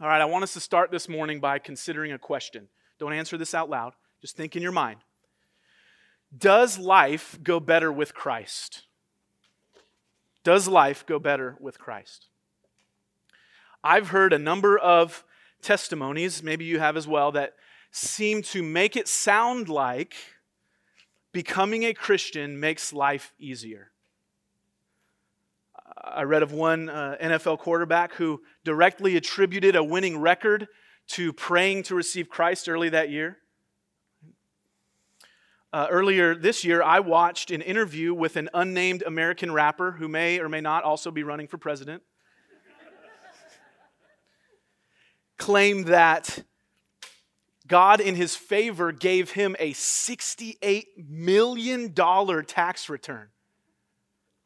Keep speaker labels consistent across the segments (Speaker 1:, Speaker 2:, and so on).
Speaker 1: All right, I want us to start this morning by considering a question. Don't answer this out loud, just think in your mind. Does life go better with Christ? Does life go better with Christ? I've heard a number of testimonies, maybe you have as well, that seem to make it sound like becoming a Christian makes life easier. I read of one uh, NFL quarterback who directly attributed a winning record to praying to receive Christ early that year. Uh, earlier this year, I watched an interview with an unnamed American rapper who may or may not also be running for president. claim that God, in his favor, gave him a $68 million tax return.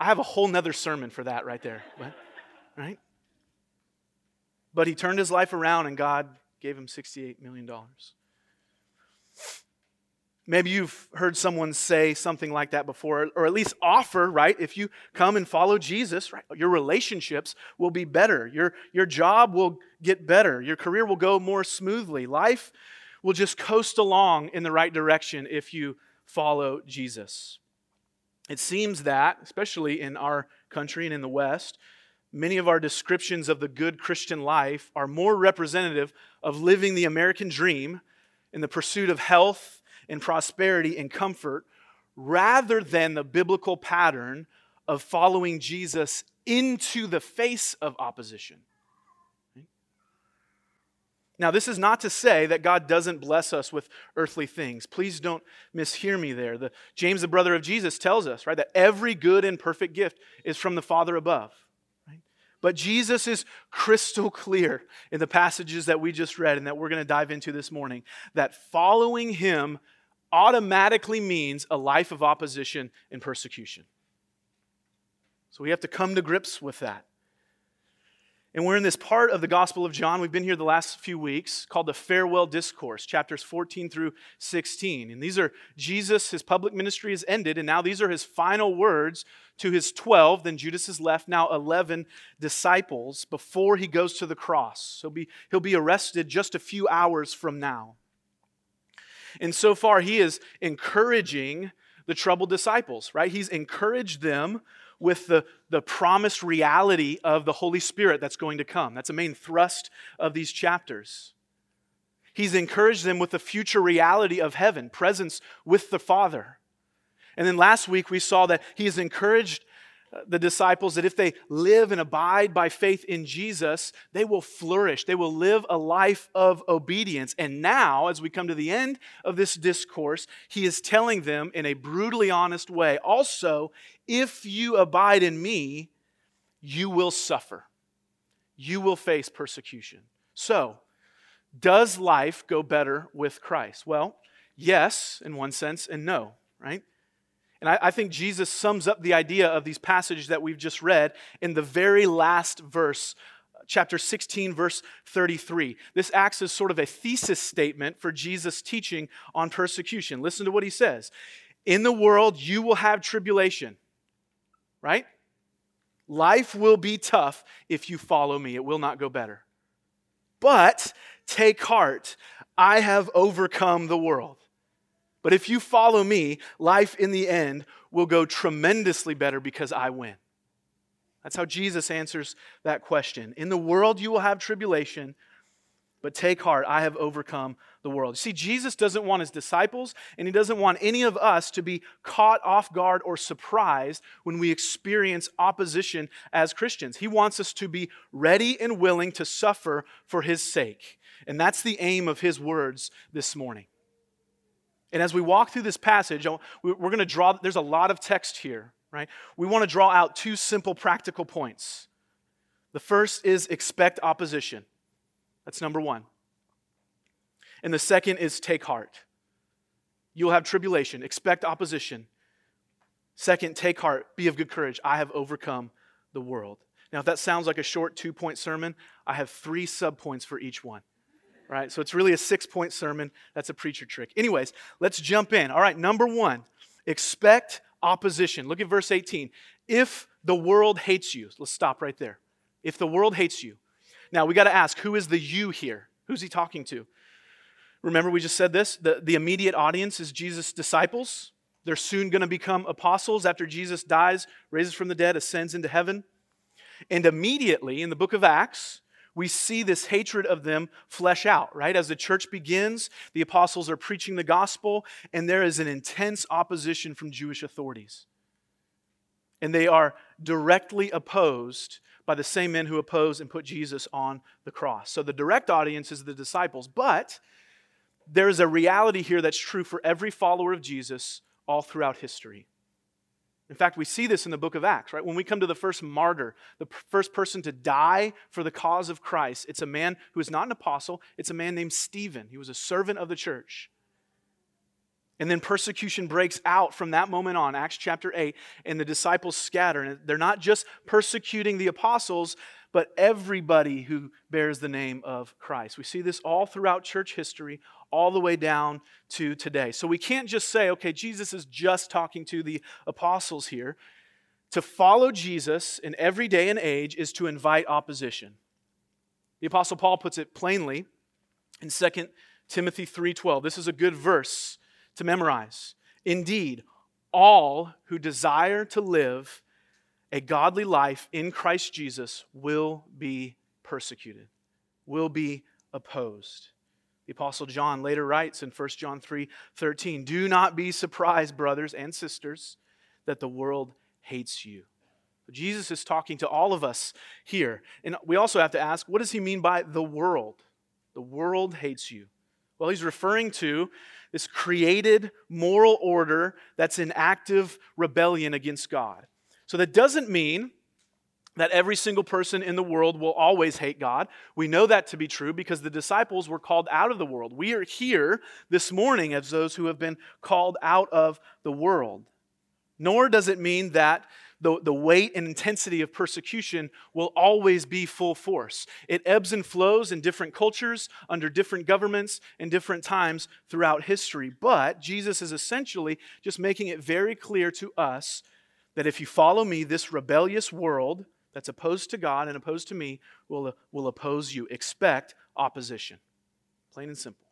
Speaker 1: I have a whole nother sermon for that right there. but, Right? But he turned his life around and God gave him $68 million. Maybe you've heard someone say something like that before, or at least offer, right? If you come and follow Jesus, right, your relationships will be better. Your, your job will get better. Your career will go more smoothly. Life will just coast along in the right direction if you follow Jesus. It seems that, especially in our country and in the West, many of our descriptions of the good Christian life are more representative of living the American dream in the pursuit of health and prosperity and comfort rather than the biblical pattern of following Jesus into the face of opposition. Now, this is not to say that God doesn't bless us with earthly things. Please don't mishear me there. The, James, the brother of Jesus, tells us, right, that every good and perfect gift is from the Father above. Right? But Jesus is crystal clear in the passages that we just read and that we're going to dive into this morning that following him automatically means a life of opposition and persecution. So we have to come to grips with that. And we're in this part of the Gospel of John. We've been here the last few weeks called the Farewell Discourse, chapters 14 through 16. And these are Jesus, his public ministry has ended, and now these are his final words to his 12. Then Judas has left, now 11 disciples before he goes to the cross. He'll be, he'll be arrested just a few hours from now. And so far, he is encouraging the troubled disciples, right? He's encouraged them with the, the promised reality of the Holy Spirit that's going to come. That's a main thrust of these chapters. He's encouraged them with the future reality of heaven, presence with the Father. And then last week we saw that he has encouraged the disciples that if they live and abide by faith in Jesus, they will flourish. They will live a life of obedience. And now, as we come to the end of this discourse, he is telling them in a brutally honest way also, if you abide in me, you will suffer. You will face persecution. So, does life go better with Christ? Well, yes, in one sense, and no, right? And I, I, think Jesus sums up the idea of these passages that we've just read in the very last verse, chapter 16, verse 33. This acts as sort of a thesis statement for Jesus' teaching on persecution. Listen to what he says In the world, you will have tribulation, right? Life will be tough if you follow me, it will not go better. But take heart, I have overcome the world. But if you follow me, life in the end will go tremendously better because I win. That's how Jesus answers that question. In the world, you will have tribulation, but take heart, I have overcome the world. See, Jesus doesn't want his disciples, and he doesn't want any of us to be caught off guard or surprised when we experience opposition as Christians. He wants us to be ready and willing to suffer for his sake. And that's the aim of his words this morning. And as we walk through this passage, we're going to draw, there's a lot of text here, right? We want to draw out two simple practical points. The first is expect opposition. That's number one. And the second is take heart. You'll have tribulation, expect opposition. Second, take heart, be of good courage. I have overcome the world. Now, if that sounds like a short two point sermon, I have three subpoints for each one right? So it's really a six point sermon. That's a preacher trick. Anyways, let's jump in. All right, number one, expect opposition. Look at verse 18. If the world hates you, let's stop right there. If the world hates you, Now, we got to ask who is the you here? Who's he talking to? Remember, we just said this the, the immediate audience is Jesus' disciples. They're soon going to become apostles after Jesus dies, raises from the dead, ascends into heaven. And immediately in the book of Acts, we see this hatred of them flesh out, right? As the church begins, the apostles are preaching the gospel, and there is an intense opposition from Jewish authorities. And they are directly opposed by the same men who opposed and put Jesus on the cross. So the direct audience is the disciples, but there is a reality here that's true for every follower of Jesus all throughout history. In fact, we see this in the book of Acts, right? When we come to the first martyr, the first person to die for the cause of Christ, it's a man who is not an apostle, it's a man named Stephen. He was a servant of the church. And then persecution breaks out from that moment on, Acts chapter 8, and the disciples scatter. And they're not just persecuting the apostles, but everybody who bears the name of Christ. We see this all throughout church history, all the way down to today. So we can't just say, okay, Jesus is just talking to the apostles here. To follow Jesus in every day and age is to invite opposition. The apostle Paul puts it plainly in 2 Timothy 3:12. This is a good verse to memorize. Indeed, all who desire to live a godly life in Christ Jesus will be persecuted, will be opposed. The apostle John later writes in 1 John 3:13, "Do not be surprised, brothers and sisters, that the world hates you." Jesus is talking to all of us here. And we also have to ask, what does he mean by the world? The world hates you. Well, he's referring to this created moral order that's in active rebellion against God. So that doesn't mean that every single person in the world will always hate God. We know that to be true because the disciples were called out of the world. We are here this morning as those who have been called out of the world. Nor does it mean that the, the weight and intensity of persecution will always be full force. It ebbs and flows in different cultures, under different governments, in different times throughout history. But Jesus is essentially just making it very clear to us that if you follow me, this rebellious world that's opposed to God and opposed to me will, will oppose you. Expect opposition. Plain and simple.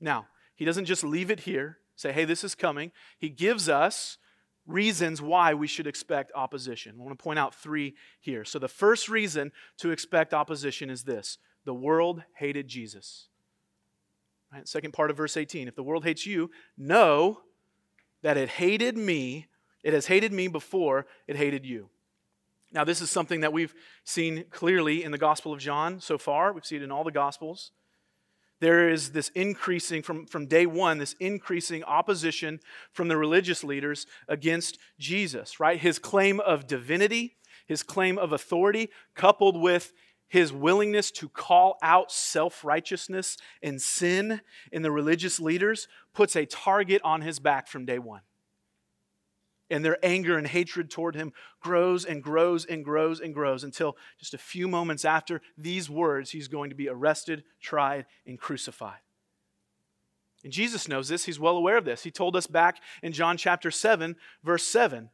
Speaker 1: Now, he doesn't just leave it here, say, hey, this is coming. He gives us reasons why we should expect opposition. I want to point out three here. So, the first reason to expect opposition is this the world hated Jesus. Right? Second part of verse 18 if the world hates you, know that it hated me. It has hated me before it hated you. Now, this is something that we've seen clearly in the Gospel of John so far. We've seen it in all the Gospels there is this increasing, from, from day one, this increasing opposition from the religious leaders against Jesus, right? His claim of divinity, his claim of authority, coupled with his willingness to call out self righteousness and sin in the religious leaders, puts a target on his back from day one and their anger and hatred toward him grows and grows and grows and grows until just a few moments after these words, he's going to be arrested, tried, and crucified. And Jesus knows this. He's well aware of this. He told us back in John chapter 7, verse 7.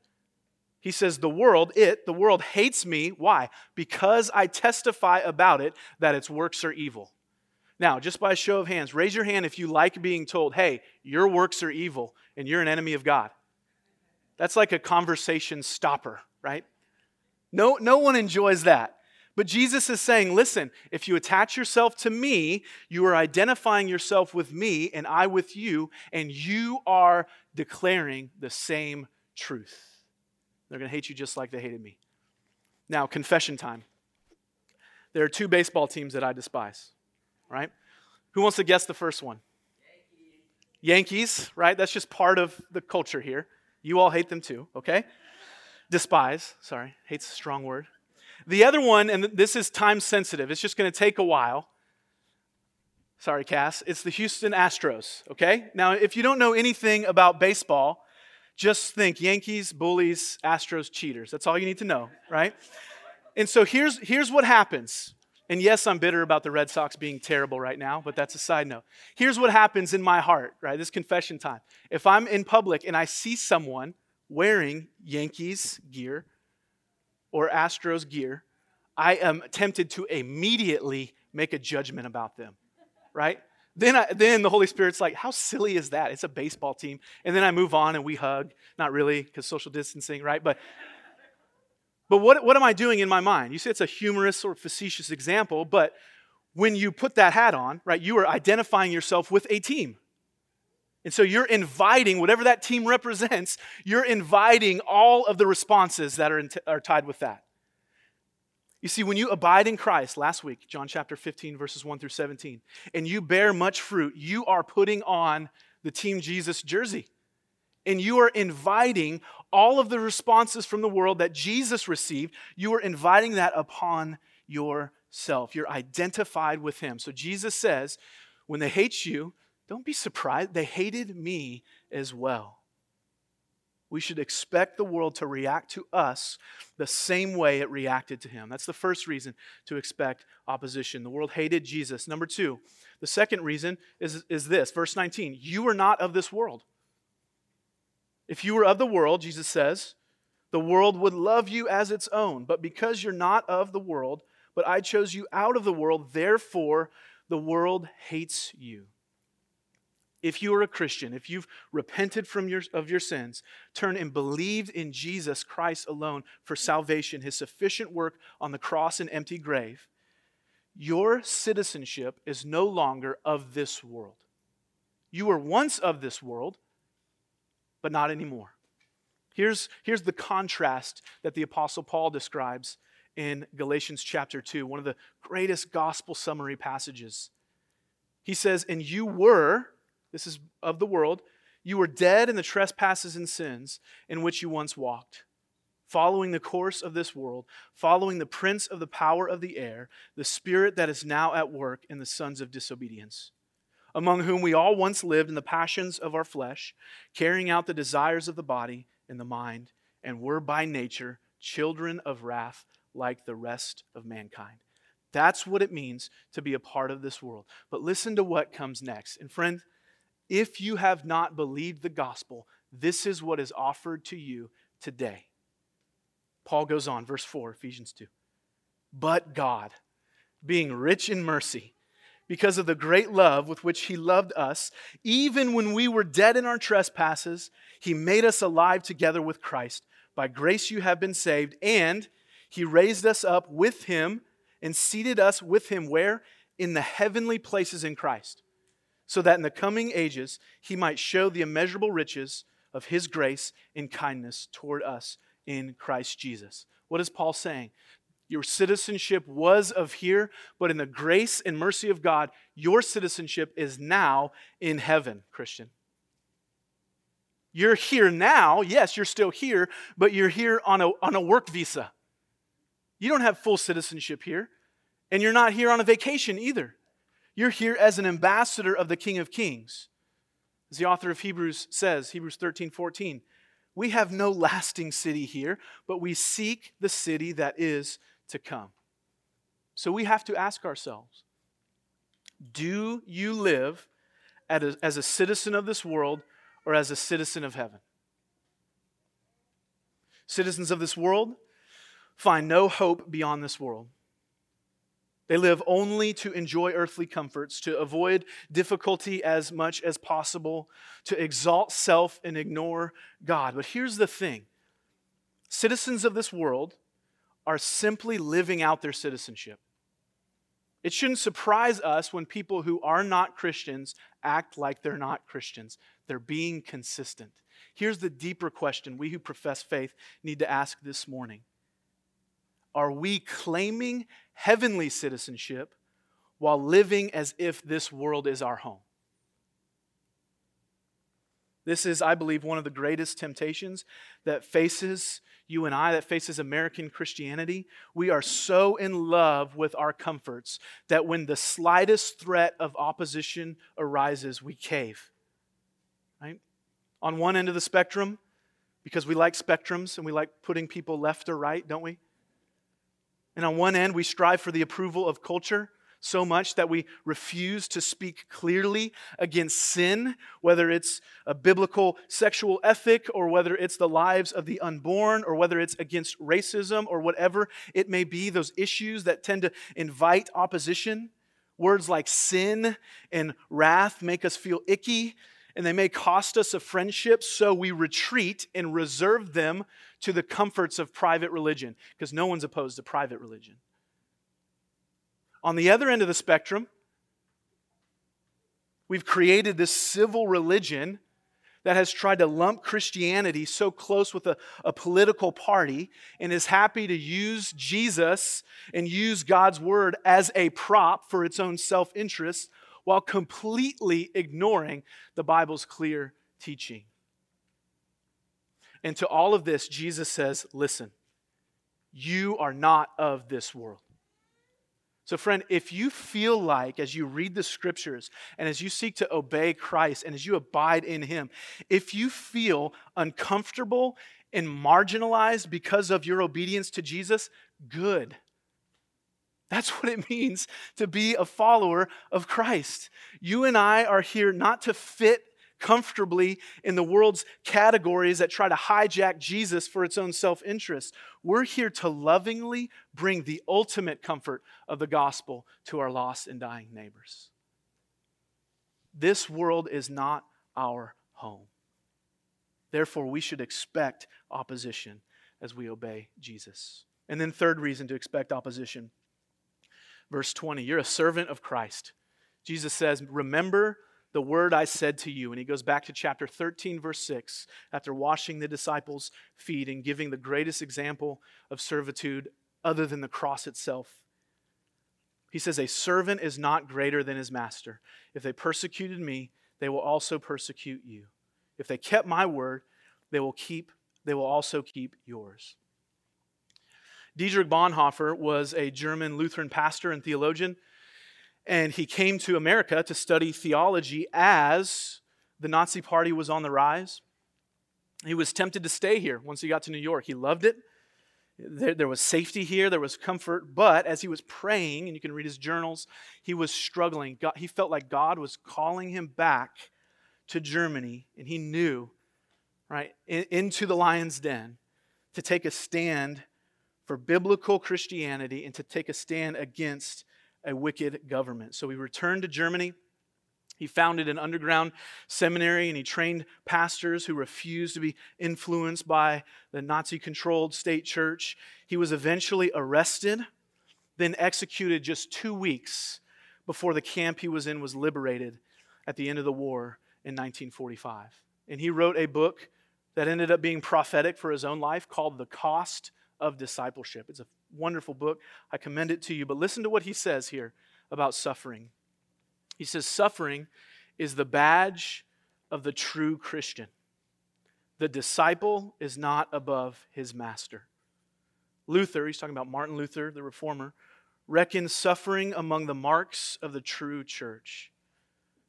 Speaker 1: He says, The world, it, the world hates me. Why? Because I testify about it that its works are evil. Now, just by a show of hands, raise your hand if you like being told, hey, your works are evil and you're an enemy of God. That's like a conversation stopper, right? No, no one enjoys that. But Jesus is saying, listen, if you attach yourself to me, you are identifying yourself with me and I with you, and you are declaring the same truth. They're going to hate you just like they hated me. Now, confession time. There are two baseball teams that I despise, right? Who wants to guess the first one? Yankees, Yankees right? That's just part of the culture here. You all hate them too, okay? Despise, sorry, hate's a strong word. The other one, and this is time sensitive, it's just going to take a while. Sorry, Cass. It's the Houston Astros, okay? Now, if you don't know anything about baseball, just think Yankees, bullies, Astros, cheaters. That's all you need to know, right? And so here's, here's what happens. And yes, I'm bitter about the Red Sox being terrible right now, but that's a side note. Here's what happens in my heart, right? This confession time. If I'm in public and I see someone wearing Yankees gear or Astros gear, I am tempted to immediately make a judgment about them, right? Then, I, then the Holy Spirit's like, how silly is that? It's a baseball team. And then I move on and we hug. Not really, because social distancing, right? But, but what, what am I doing in my mind? You say it's a humorous or facetious example, but when you put that hat on, right, you are identifying yourself with a team. And so you're inviting, whatever that team represents, you're inviting all of the responses that are, t- are tied with that. You see, when you abide in Christ, last week, John chapter 15, verses 1 through 17, and you bear much fruit, you are putting on the Team Jesus jersey. And you are inviting all of the responses from the world that Jesus received, you are inviting that upon yourself. You're identified with Him. So Jesus says, when they hate you, don't be surprised. They hated me as well we should expect the world to react to us the same way it reacted to him. That's the first reason to expect opposition. The world hated Jesus. Number two, the second reason is, is this verse 19 You are not of this world. If you were of the world, Jesus says, the world would love you as its own. But because you're not of the world, but I chose you out of the world, therefore the world hates you if you are a Christian, if you've repented from your, of your sins, turn and believed in Jesus Christ alone for salvation, his sufficient work on the cross and empty grave, your citizenship is no longer of this world. You were once of this world, but not anymore. Here's, here's the contrast that the Apostle Paul describes in Galatians chapter 2, one of the greatest gospel summary passages. He says, And you were this is of the world. You were dead in the trespasses and sins in which you once walked, following the course of this world, following the prince of the power of the air, the spirit that is now at work in the sons of disobedience, among whom we all once lived in the passions of our flesh, carrying out the desires of the body and the mind, and were by nature children of wrath like the rest of mankind. That's what it means to be a part of this world. But listen to what comes next. And friend, if you have not believed the gospel, this is what is offered to you today. Paul goes on, verse 4, Ephesians 2. But God, being rich in mercy, because of the great love with which He loved us, even when we were dead in our trespasses, He made us alive together with Christ. By grace you have been saved, and He raised us up with Him and seated us with Him where? In the heavenly places in Christ so that in the coming ages he might show the immeasurable riches of his grace and kindness toward us in Christ Jesus. What is Paul saying? Your citizenship was of here, but in the grace and mercy of God, your citizenship is now in heaven, Christian. You're here now. Yes, you're still here, but you're here on a, on a work visa. You don't have full citizenship here, and you're not here on a vacation either. You're here as an ambassador of the King of Kings. As the author of Hebrews says, Hebrews 13, 14, we have no lasting city here, but we seek the city that is to come. So we have to ask ourselves do you live as a citizen of this world or as a citizen of heaven? Citizens of this world find no hope beyond this world. They live only to enjoy earthly comforts, to avoid difficulty as much as possible, to exalt self and ignore God. But here's the thing citizens of this world are simply living out their citizenship. It shouldn't surprise us when people who are not Christians act like they're not Christians. They're being consistent. Here's the deeper question we who profess faith need to ask this morning Are we claiming heavenly citizenship while living as if this world is our home. This is, I believe, one of the greatest temptations that faces you and I, that faces American Christianity. We are so in love with our comforts that when the slightest threat of opposition arises, we cave. Right? On one end of the spectrum, because we like spectrums and we like putting people left or right, don't we? And on one end, we strive for the approval of culture. So much that we refuse to speak clearly against sin, whether it's a biblical sexual ethic or whether it's the lives of the unborn or whether it's against racism or whatever it may be, those issues that tend to invite opposition. Words like sin and wrath make us feel icky and they may cost us a friendship, so we retreat and reserve them to the comforts of private religion because no one's opposed to private religion. On the other end of the spectrum, we've created this civil religion that has tried to lump Christianity so close with a, a, political party and is happy to use Jesus and use God's word as a prop for its own self interest while completely ignoring the Bible's clear teaching. And to all of this, Jesus says, Listen, you are not of this world. So, friend, if you feel like as you read the scriptures and as you seek to obey Christ and as you abide in Him, if you feel uncomfortable and marginalized because of your obedience to Jesus, good. That's what it means to be a follower of Christ. You and I are here not to fit comfortably in the world's categories that try to hijack Jesus for its own self interest. We're here to lovingly bring the ultimate comfort of the gospel to our lost and dying neighbors. This world is not our home. Therefore, we should expect opposition as we obey Jesus. And then, third reason to expect opposition. Verse 20, you're a servant of Christ. Jesus says, Remember the word I said to you. And he goes back to chapter 13, verse 6, after washing the disciples' feet and giving the greatest example of servitude other than the cross itself. He says, A servant is not greater than his master. If they persecuted me, they will also persecute you. If they kept my word, they will keep, they will also keep yours. Dietrich Bonhoeffer was a German Lutheran pastor and theologian and he came to America to study theology as the Nazi Party was on the rise. He was tempted to stay here once he got to New York. He loved it. There, there, was safety here, there was comfort, but as he was praying, and you can read his journals, he was struggling. God, he felt like God was calling him back to Germany, and he knew, right, in, into the lion's den to take a stand for biblical Christianity and to take a stand against a wicked government. So he returned to Germany. He founded an underground seminary and he trained pastors who refused to be influenced by the Nazi controlled state church. He was eventually arrested, then executed just two weeks before the camp he was in was liberated at the end of the war in 1945. And he wrote a book that ended up being prophetic for his own life called The Cost of Discipleship. It's a wonderful book. I commend it to you. But listen to what he says here about suffering. He says, Suffering is the badge of the true Christian. The disciple is not above his master. Luther, he's talking about Martin Luther, the reformer, reckons suffering among the marks of the true church.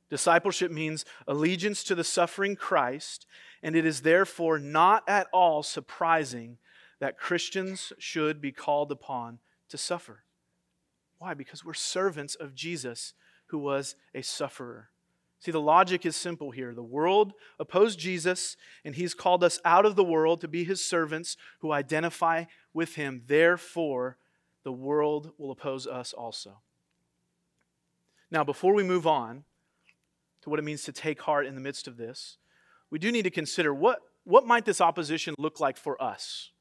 Speaker 1: Discipleship means allegiance to the suffering Christ, and it is therefore not at all surprising that Christians should be called upon to suffer. Why? Because we're servants of Jesus who was a sufferer. See, the logic is simple here. The world opposed Jesus, and he's called us out of the world to be his servants who identify with him. Therefore, the world will oppose us also. Now, before we move on to what it means to take heart in the midst of this, we do need to consider what, what might this opposition look like for us?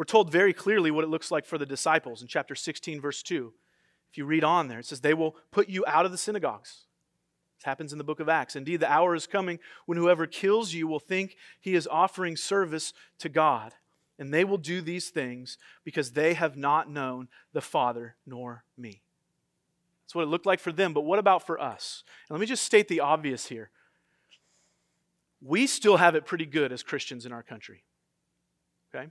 Speaker 1: We're told very clearly what it looks like for the disciples in chapter 16, verse 2. If you read on there, it says, They will put you out of the synagogues. This happens in the book of Acts. Indeed, the hour is coming when whoever kills you will think he is offering service to God. And they will do these things because they have not known the Father nor me. That's what it looked like for them, but what about for us? And let me just state the obvious here. We still have it pretty good as Christians in our country. Okay?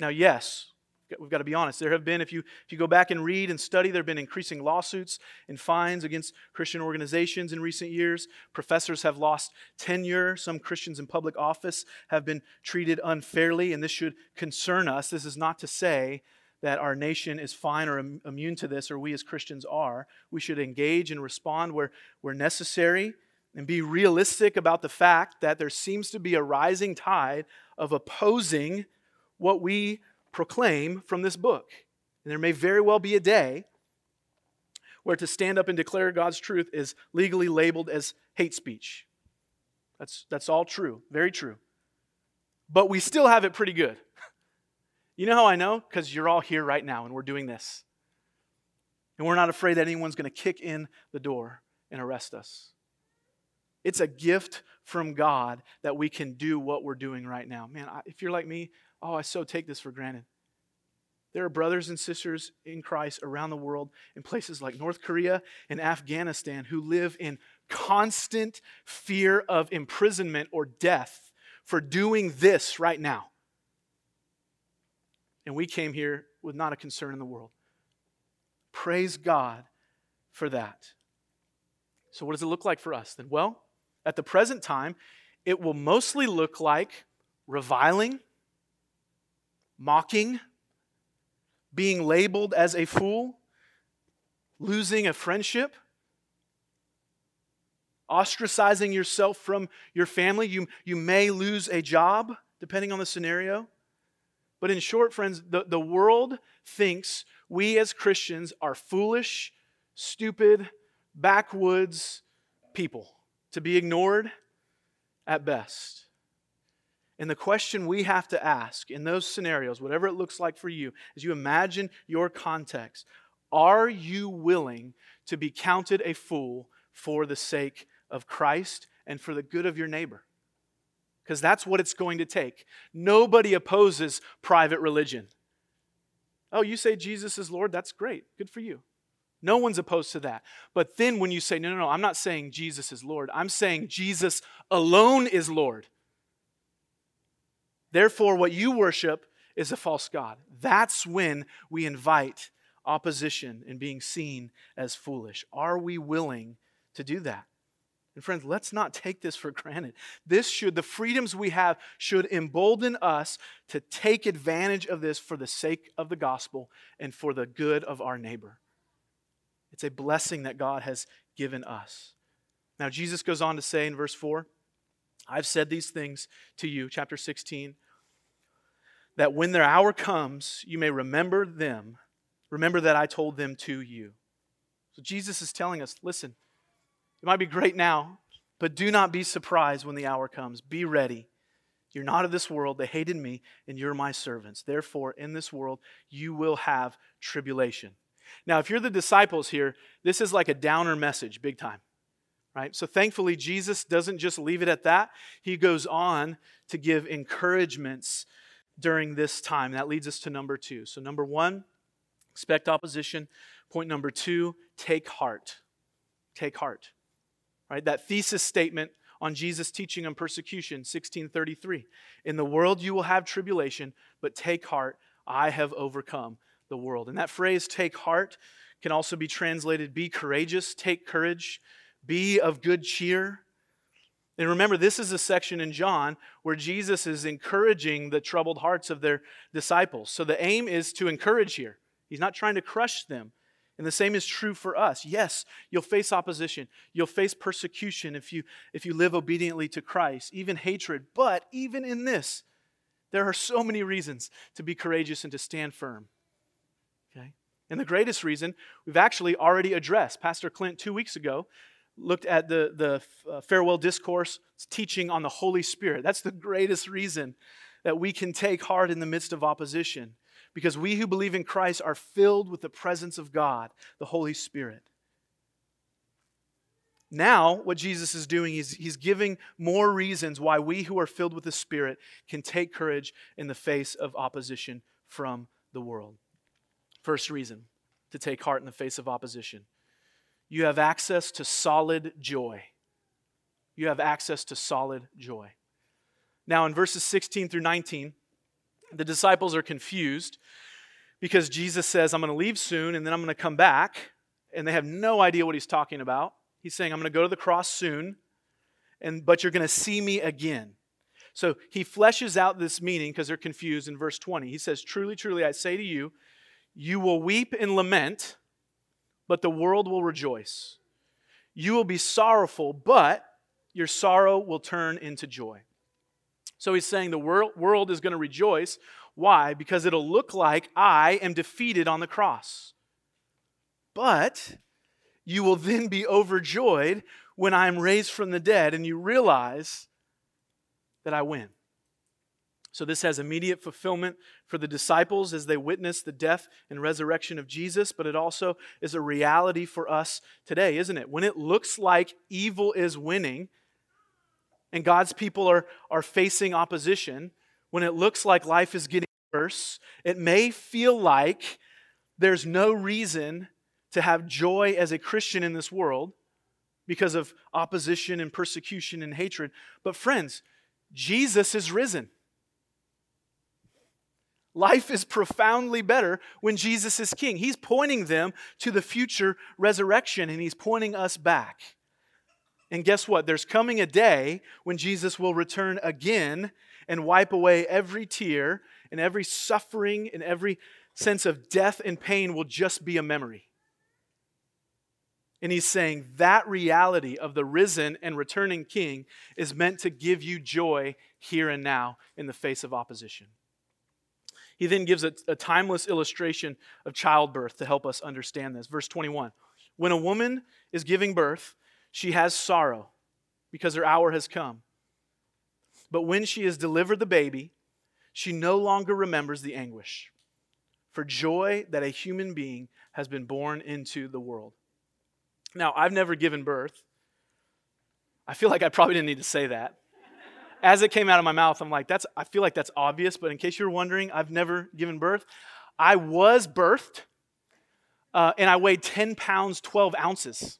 Speaker 1: Now, yes, we've got to be honest. There have been, if you, if you go back and read and study, there have been increasing lawsuits and fines against Christian organizations in recent years. Professors have lost tenure. Some Christians in public office have been treated unfairly, and this should concern us. This is not to say that our nation is fine or immune to this, or we as Christians are. We should engage and respond where, where necessary and be realistic about the fact that there seems to be a rising tide of opposing what we proclaim from this book. And there may very well be a day where to stand up and declare God's truth is legally labeled as hate speech. That's, that's all true, very true. But we still have it pretty good. You know how I know? Because you're all here right now and we're doing this. And we're not afraid that anyone's going to kick in the door and arrest us. It's a gift from God that we can do what we're doing right now. Man, if you're like me, oh, I so take this for granted. There are brothers and sisters in Christ around the world in places like North Korea and Afghanistan who live in constant fear of imprisonment or death for doing this right now. And we came here with not a concern in the world. Praise God for that. So, what does it look like for us then? Well, at the present time, it will mostly look like reviling, mocking, being labeled as a fool, losing a friendship, ostracizing yourself from your family. You, you may lose a job, depending on the scenario. But in short, friends, the, the world thinks we as Christians are foolish, stupid, backwoods people to be ignored at best. And the question we have to ask in those scenarios, whatever it looks like for you, as you imagine your context, are you willing to be counted a fool for the sake of Christ and for the good of your neighbor? Because that's what it's going to take. Nobody opposes private religion. Oh, you say Jesus is Lord? That's great. Good for you. No one's opposed to that. But then when you say, no, no, no, I'm not saying Jesus is Lord, I'm saying Jesus alone is Lord. Therefore, what you worship is a false God. That's when we invite opposition and being seen as foolish. Are we willing to do that? And friends, let's not take this for granted. This should, the freedoms we have should embolden us to take advantage of this for the sake of the gospel and for the good of our neighbor. It's a blessing that God has given us. Now, Jesus goes on to say in verse 4 I've said these things to you, chapter 16, that when their hour comes, you may remember them. Remember that I told them to you. So Jesus is telling us listen, it might be great now, but do not be surprised when the hour comes. Be ready. You're not of this world. They hated me, and you're my servants. Therefore, in this world, you will have tribulation. Now, if you're the disciples here, this is like a downer message, big time. Right? So thankfully, Jesus doesn't just leave it at that. He goes on to give encouragements during this time. That leads us to number two. So, number one, expect opposition. Point number two, take heart. Take heart. Right? That thesis statement on Jesus' teaching on persecution, 1633. In the world you will have tribulation, but take heart, I have overcome the world. And that phrase, take heart, can also be translated be courageous, take courage, be of good cheer. And remember, this is a section in John where Jesus is encouraging the troubled hearts of their disciples. So the aim is to encourage here. He's not trying to crush them. And the same is true for us. Yes, you'll face opposition. You'll face persecution if you, if you live obediently to Christ, even hatred. But even in this, there are so many reasons to be courageous and to stand firm. Okay? And the greatest reason we've actually already addressed. Pastor Clint, two weeks ago, looked at the, the uh, farewell discourse teaching on the Holy Spirit. That's the greatest reason that we can take heart in the midst of opposition because we who believe in Christ are filled with the presence of God, the Holy Spirit. Now, what Jesus is doing is he's giving more reasons why we who are filled with the Spirit can take courage in the face of opposition from the world. First reason to take heart in the face of opposition you have access to solid joy. You have access to solid joy. Now, in verses 16 through 19, the disciples are confused because Jesus says, I'm going to leave soon and then I'm going to come back. And they have no idea what he's talking about. He's saying, I'm going to go to the cross soon, and, but you're going to see me again. So he fleshes out this meaning because they're confused in verse 20. He says, Truly, truly, I say to you, You will weep and lament, but the world will rejoice. You will be sorrowful, but your sorrow will turn into joy. So he's saying the world, is going to rejoice. Why? Because it'll look like I am defeated on the cross. But you will then be overjoyed when I am raised from the dead and you realize that I win. So, this has immediate fulfillment for the disciples as they witness the death and resurrection of Jesus, but it also is a reality for us today, isn't it? When it looks like evil is winning and God's people are, are facing opposition, when it looks like life is getting worse, it may feel like there's no reason to have joy as a Christian in this world because of opposition and persecution and hatred. But, friends, Jesus is risen. Life is profoundly better when Jesus is king. He's pointing them to the future resurrection and he's pointing us back. And guess what? There's coming a day when Jesus will return again and wipe away every tear and every suffering and every sense of death and pain will just be a memory. And he's saying that reality of the risen and returning king is meant to give you joy here and now in the face of opposition. He then gives a, a timeless illustration of childbirth to help us understand this. Verse 21 When a woman is giving birth, she has sorrow because her hour has come. But when she has delivered the baby, she no longer remembers the anguish for joy that a human being has been born into the world. Now, I've never given birth. I feel like I probably didn't need to say that as it came out of my mouth, I'm like, that's, I feel like that's obvious, but in case you're wondering, I've never given birth. I was birthed, uh, and I weighed 10 pounds, 12 ounces.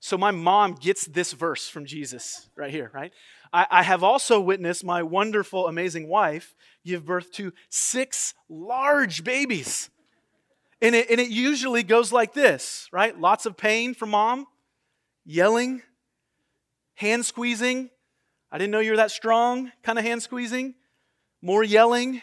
Speaker 1: So my mom gets this verse from Jesus right here, right? I, I have also witnessed my wonderful, amazing wife give birth to six large babies. And it, and it usually goes like this, right? Lots of pain from mom, yelling, hand squeezing, I didn't know you were that strong, kind of hand squeezing, more yelling.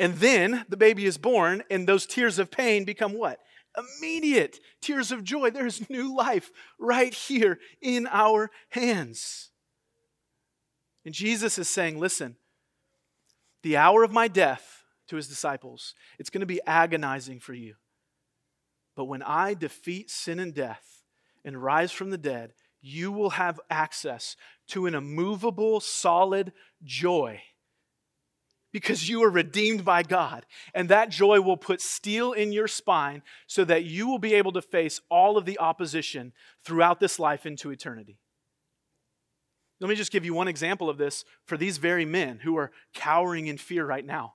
Speaker 1: And then the baby is born, and those tears of pain become what? Immediate tears of joy. There's new life right here in our hands. And Jesus is saying, Listen, the hour of my death to his disciples, it's going to be agonizing for you. But when I defeat sin and death and rise from the dead, you will have access to an immovable, solid joy because you are redeemed by God. And that joy will put steel in your spine so that you will be able to face all of the opposition throughout this life into eternity. Let me just give you one example of this for these very men who are cowering in fear right now.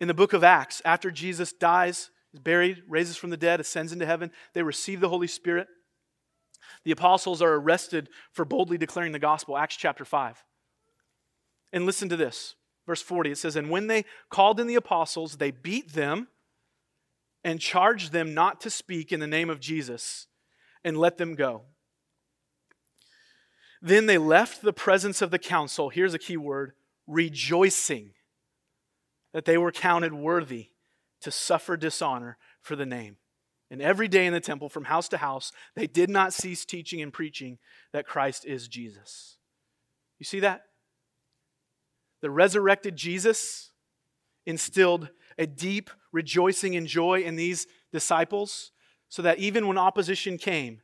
Speaker 1: In the book of Acts, after Jesus dies, is buried, raises from the dead, ascends into heaven, they receive the Holy Spirit. The apostles are arrested for boldly declaring the gospel, Acts chapter 5. And listen to this, verse 40. It says, And when they called in the apostles, they beat them and charged them not to speak in the name of Jesus and let them go. Then they left the presence of the council. Here's a key word rejoicing that they were counted worthy to suffer dishonor for the name. And every day in the temple, from house to house, they did not cease teaching and preaching that Christ is Jesus. You see that? The resurrected Jesus instilled a deep rejoicing and joy in these disciples so that even when opposition came,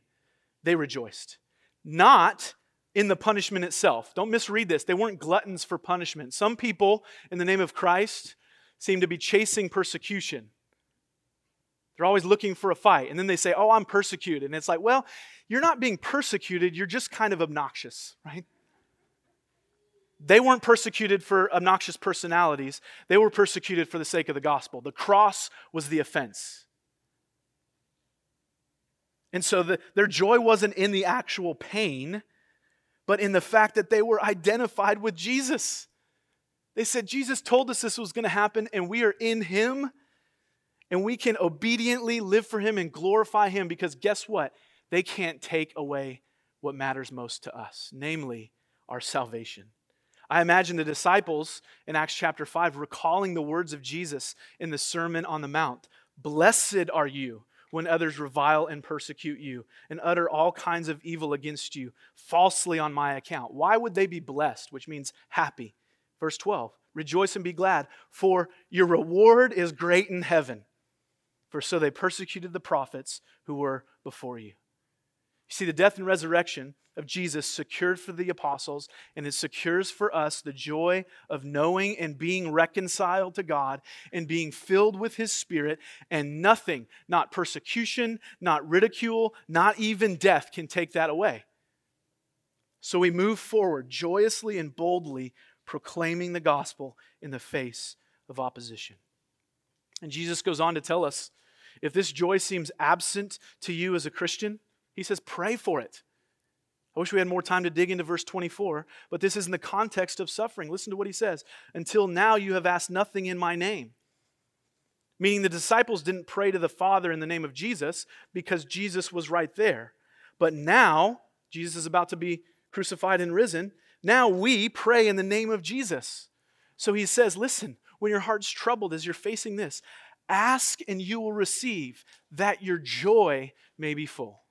Speaker 1: they rejoiced. Not in the punishment itself. Don't misread this. They weren't gluttons for punishment. Some people, in the name of Christ, seem to be chasing persecution. They're always looking for a fight. And then they say, Oh, I'm persecuted. And it's like, Well, you're not being persecuted, you're just kind of obnoxious, right? They weren't persecuted for obnoxious personalities, they were persecuted for the sake of the gospel. The cross was the offense. And so the, their joy wasn't in the actual pain, but in the fact that they were identified with Jesus. They said, Jesus told us this was going to happen, and we are in him and we can obediently live for Him and glorify Him because guess what? They can't take away what matters most to us, namely our salvation. I imagine the disciples in Acts chapter 5 recalling the words of Jesus in the Sermon on the Mount Blessed are you when others revile and persecute you and utter all kinds of evil against you falsely on my account. Why would they be blessed, which means happy? Verse 12 Rejoice and be glad, for your reward is great in heaven. For so they persecuted the prophets who were before you. You see, the death and resurrection of Jesus secured for the apostles, and it secures for us the joy of knowing and being reconciled to God and being filled with His Spirit, and nothing, not persecution, not ridicule, not even death, can take that away. So we move forward joyously and boldly, proclaiming the gospel in the face of opposition. And Jesus goes on to tell us if this joy seems absent to you as a Christian, he says, pray for it. I wish we had more time to dig into verse 24, but this is in the context of suffering. Listen to what he says. Until now, you have asked nothing in my name. Meaning the disciples didn't pray to the Father in the name of Jesus because Jesus was right there. But now, Jesus is about to be crucified and risen. Now we pray in the name of Jesus. So he says, listen, when your heart's troubled as you're facing this, ask and you will receive that your joy may be full.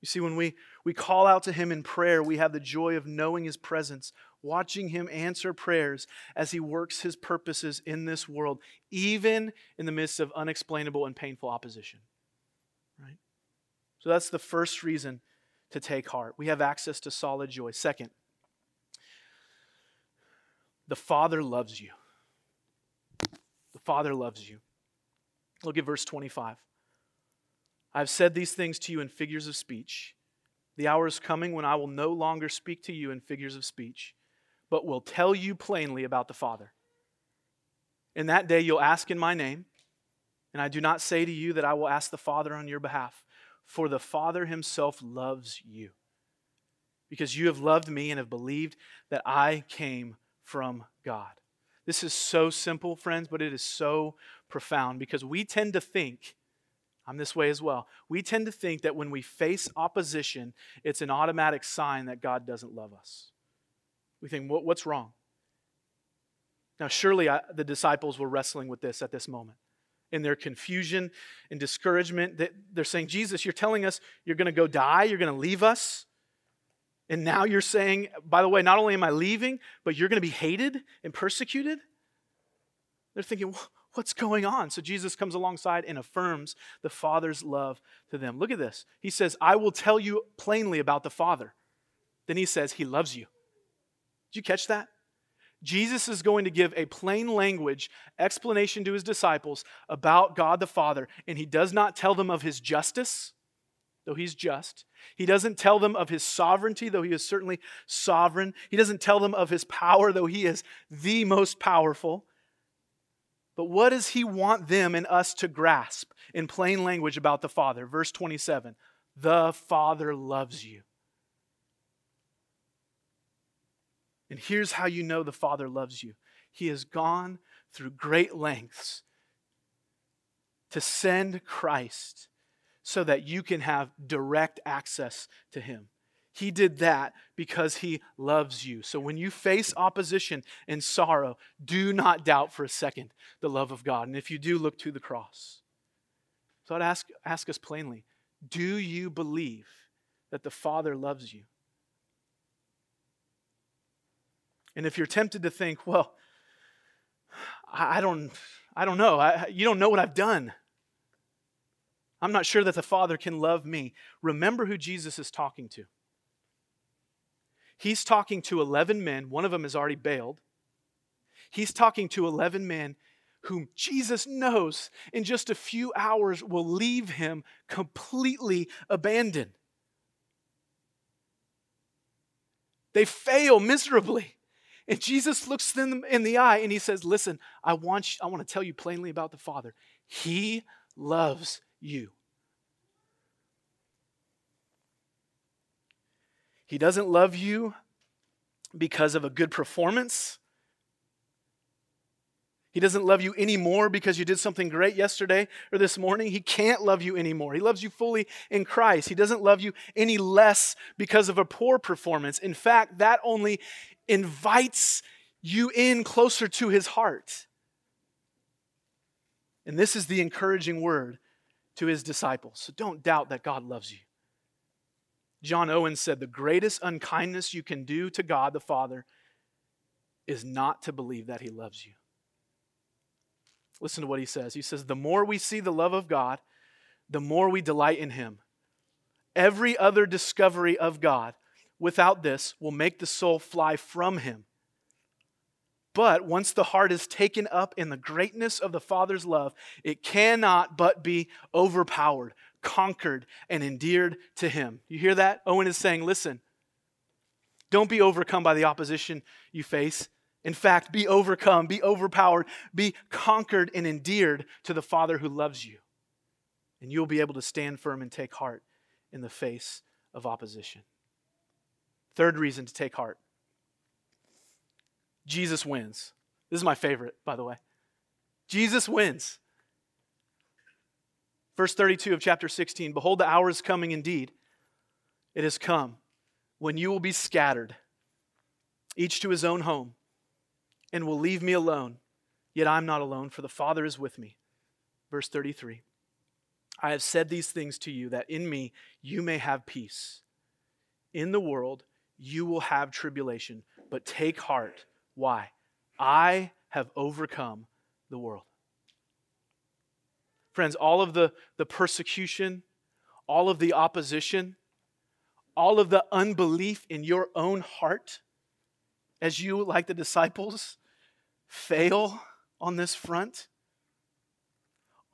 Speaker 1: You see, when we, we call out to Him in prayer, we have the joy of knowing His presence, watching Him answer prayers as He works His purposes in this world, even in the midst of unexplainable and painful opposition. Right? So that's the first reason to take heart. We have access to solid joy. Second, the Father loves you. The Father loves you. Look at verse 25. I've said these things to you in figures of speech. The hour is coming when I will no longer speak to you in figures of speech, but will tell you plainly about the Father. In that day you'll ask in my name, and I do not say to you that I will ask the Father on your behalf, for the Father himself loves you, because you have loved me and have believed that I came from God. This is so simple, friends, but it is so profound because we tend to think I'm this way as well. We tend to think that when we face opposition, it's an automatic sign that God doesn't love us. We think, what's wrong? Now, surely I, the disciples were wrestling with this at this moment. In their confusion and discouragement, they're saying, Jesus, you're telling us you're going to go die, you're going to leave us. And now you're saying, by the way, not only am I leaving, but you're going to be hated and persecuted? They're thinking, What's going on? So Jesus comes alongside and affirms the Father's love to them. Look at this. He says, I will tell you plainly about the Father. Then he says, He loves you. Did you catch that? Jesus is going to give a plain language explanation to his disciples about God the Father, and he does not tell them of his justice, though he's just. He doesn't tell them of his sovereignty, though he is certainly sovereign. He doesn't tell them of his power, though he is the most powerful. But what does he want them and us to grasp in plain language about the Father? Verse 27 The Father loves you. And here's how you know the Father loves you He has gone through great lengths to send Christ so that you can have direct access to Him. He did that because he loves you. So when you face opposition and sorrow, do not doubt for a second the love of God. And if you do, look to the cross. So I'd ask, ask us plainly do you believe that the Father loves you? And if you're tempted to think, well, I don't, I don't know. I, you don't know what I've done. I'm not sure that the Father can love me. Remember who Jesus is talking to. He's talking to 11 men. One of them has already bailed. He's talking to 11 men whom Jesus knows in just a few hours will leave him completely abandoned. They fail miserably. And Jesus looks them in the eye and he says, Listen, I want, you, I want to tell you plainly about the Father. He loves you. He doesn't love you because of a good performance. He doesn't love you anymore because you did something great yesterday or this morning. He can't love you anymore. He loves you fully in Christ. He doesn't love you any less because of a poor performance. In fact, that only invites you in closer to his heart. And this is the encouraging word to his disciples. So don't doubt that God loves you. John Owen said, The greatest unkindness you can do to God the Father is not to believe that he loves you. Listen to what he says. He says, The more we see the love of God, the more we delight in him. Every other discovery of God without this will make the soul fly from him. But once the heart is taken up in the greatness of the Father's love, it cannot but be overpowered, conquered, and endeared to Him. You hear that? Owen is saying, listen, don't be overcome by the opposition you face. In fact, be overcome, be overpowered, be conquered and endeared to the Father who loves you. And you'll be able to stand firm and take heart in the face of opposition. Third reason to take heart Jesus wins. This is my favorite, by the way. Jesus wins. Verse 32 of chapter 16 Behold, the hour is coming indeed. It has come when you will be scattered, each to his own home, and will leave me alone. Yet I'm not alone, for the Father is with me. Verse 33 I have said these things to you that in me you may have peace. In the world you will have tribulation, but take heart. Why? I have overcome the world. Friends, all of the, the persecution, all of the opposition, all of the unbelief in your own heart, as you, like the disciples, fail on this front,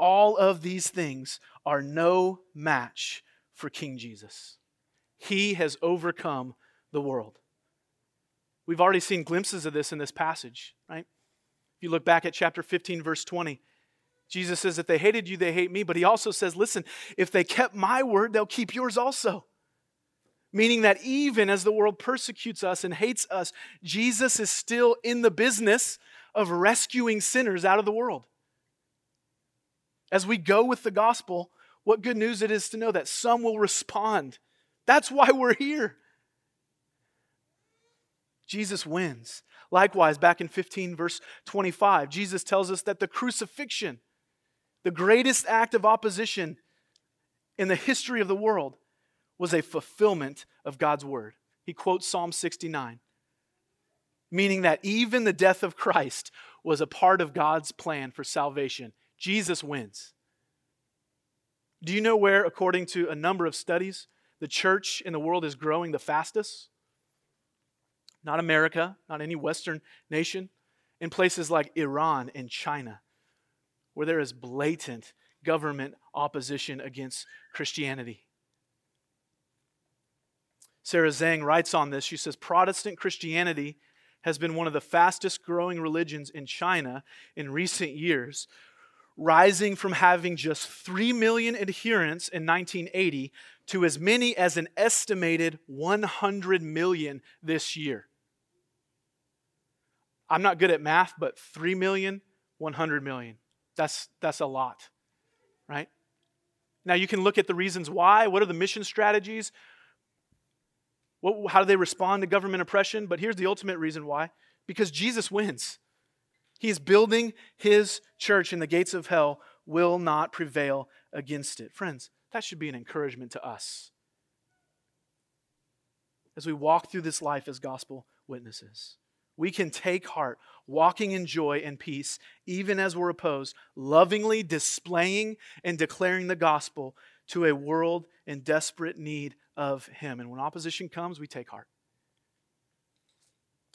Speaker 1: all of these things are no match for King Jesus. He has overcome the world. We've already seen glimpses of this in this passage, right? If you look back at chapter 15, verse 20, Jesus says, If they hated you, they hate me. But he also says, Listen, if they kept my word, they'll keep yours also. Meaning that even as the world persecutes us and hates us, Jesus is still in the business of rescuing sinners out of the world. As we go with the gospel, what good news it is to know that some will respond. That's why we're here. Jesus wins. Likewise, back in 15, verse 25, Jesus tells us that the crucifixion the greatest act of opposition in the history of the world was a fulfillment of God's word. He quotes Psalm 69, meaning that even the death of Christ was a part of God's plan for salvation. Jesus wins. Do you know where, according to a number of studies, the church in the world is growing the fastest? Not America, not any Western nation. In places like Iran and China where there is blatant government opposition against Christianity. Sarah Zhang writes on this. She says Protestant Christianity has been one of the fastest growing religions in China in recent years, rising from having just 3 million adherents in 1980 to as many as an estimated 100 million this year. I'm not good at math, but 3 million, 100 million. That's, that's a lot, right? Now, you can look at the reasons why. What are the mission strategies? What, how do they respond to government oppression? But here's the ultimate reason why because Jesus wins. He is building his church, and the gates of hell will not prevail against it. Friends, that should be an encouragement to us as we walk through this life as gospel witnesses we can take heart, walking in joy and peace, even as we're opposed, lovingly displaying and declaring the gospel to a world in desperate need of Him. And when opposition comes, we take heart.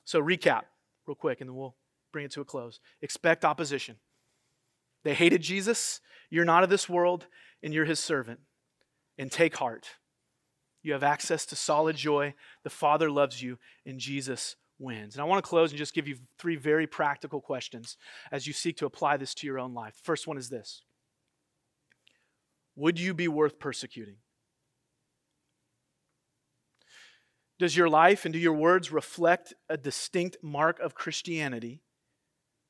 Speaker 1: So, recap real quick, and then we'll bring it to a close. Expect opposition. They hated Jesus. You're not of this world, and you're His servant. And take heart. You have access to solid joy. The Father loves you, and Jesus wins. And I want to close and just give you three very practical questions as you seek to apply this to your own life. First one is this Would you be worth persecuting? Does your life and do your words reflect a distinct mark of Christianity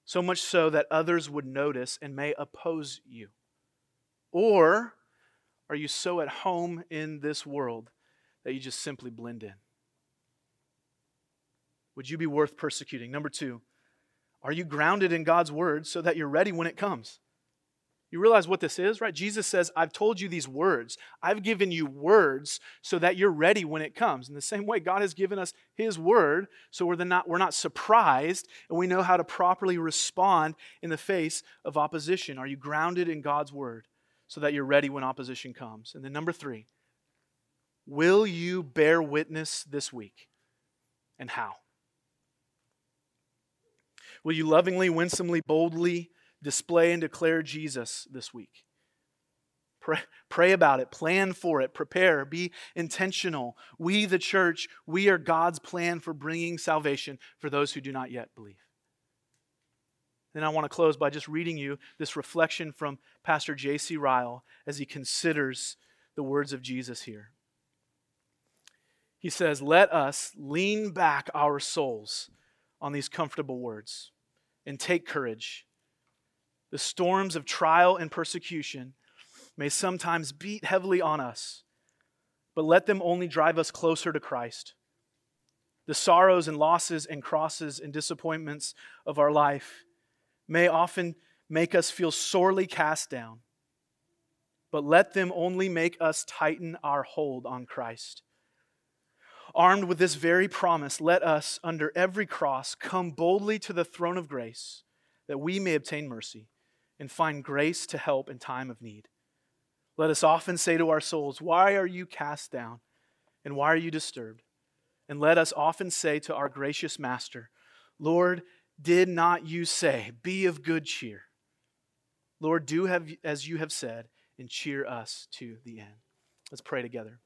Speaker 1: so much so that others would notice and may oppose you? Or are you so at home in this world that you just simply blend in? Would you be worth persecuting? Number two, are you grounded in God's word so that you're ready when it comes? You realize what this is, right? Jesus says, I've told you these words. I've given you words so that you're ready when it comes. In the same way, God has given us His word so we're, not, we're not surprised and we know how to properly respond in the face of opposition. Are you grounded in God's word so that you're ready when opposition comes? And then, number three, will you bear witness this week and how? Will you lovingly, winsomely, boldly display and declare Jesus this week? Pray, pray about it, plan for it, prepare, be intentional. We, the church, we are God's plan for bringing salvation for those who do not yet believe. Then I want to close by just reading you this reflection from Pastor J.C. Ryle as he considers the words of Jesus here. He says, Let us lean back our souls on these comfortable words and take courage. The storms of trial and persecution may sometimes beat heavily on us, but let them only drive us closer to Christ. The sorrows and losses and crosses and disappointments of our life may often make us feel sorely cast down, but let them only make us tighten our hold on Christ. Armed with this very promise, let us, under every cross, come boldly to the throne of grace that we may obtain mercy and find grace to help in time of need. Let us often say to our souls, Why are you cast down? And why are you disturbed? And let us often say to our gracious Master, Lord, did not you say, Be of good cheer? Lord, do have, as you have said, and cheer us to the end. Let's pray together.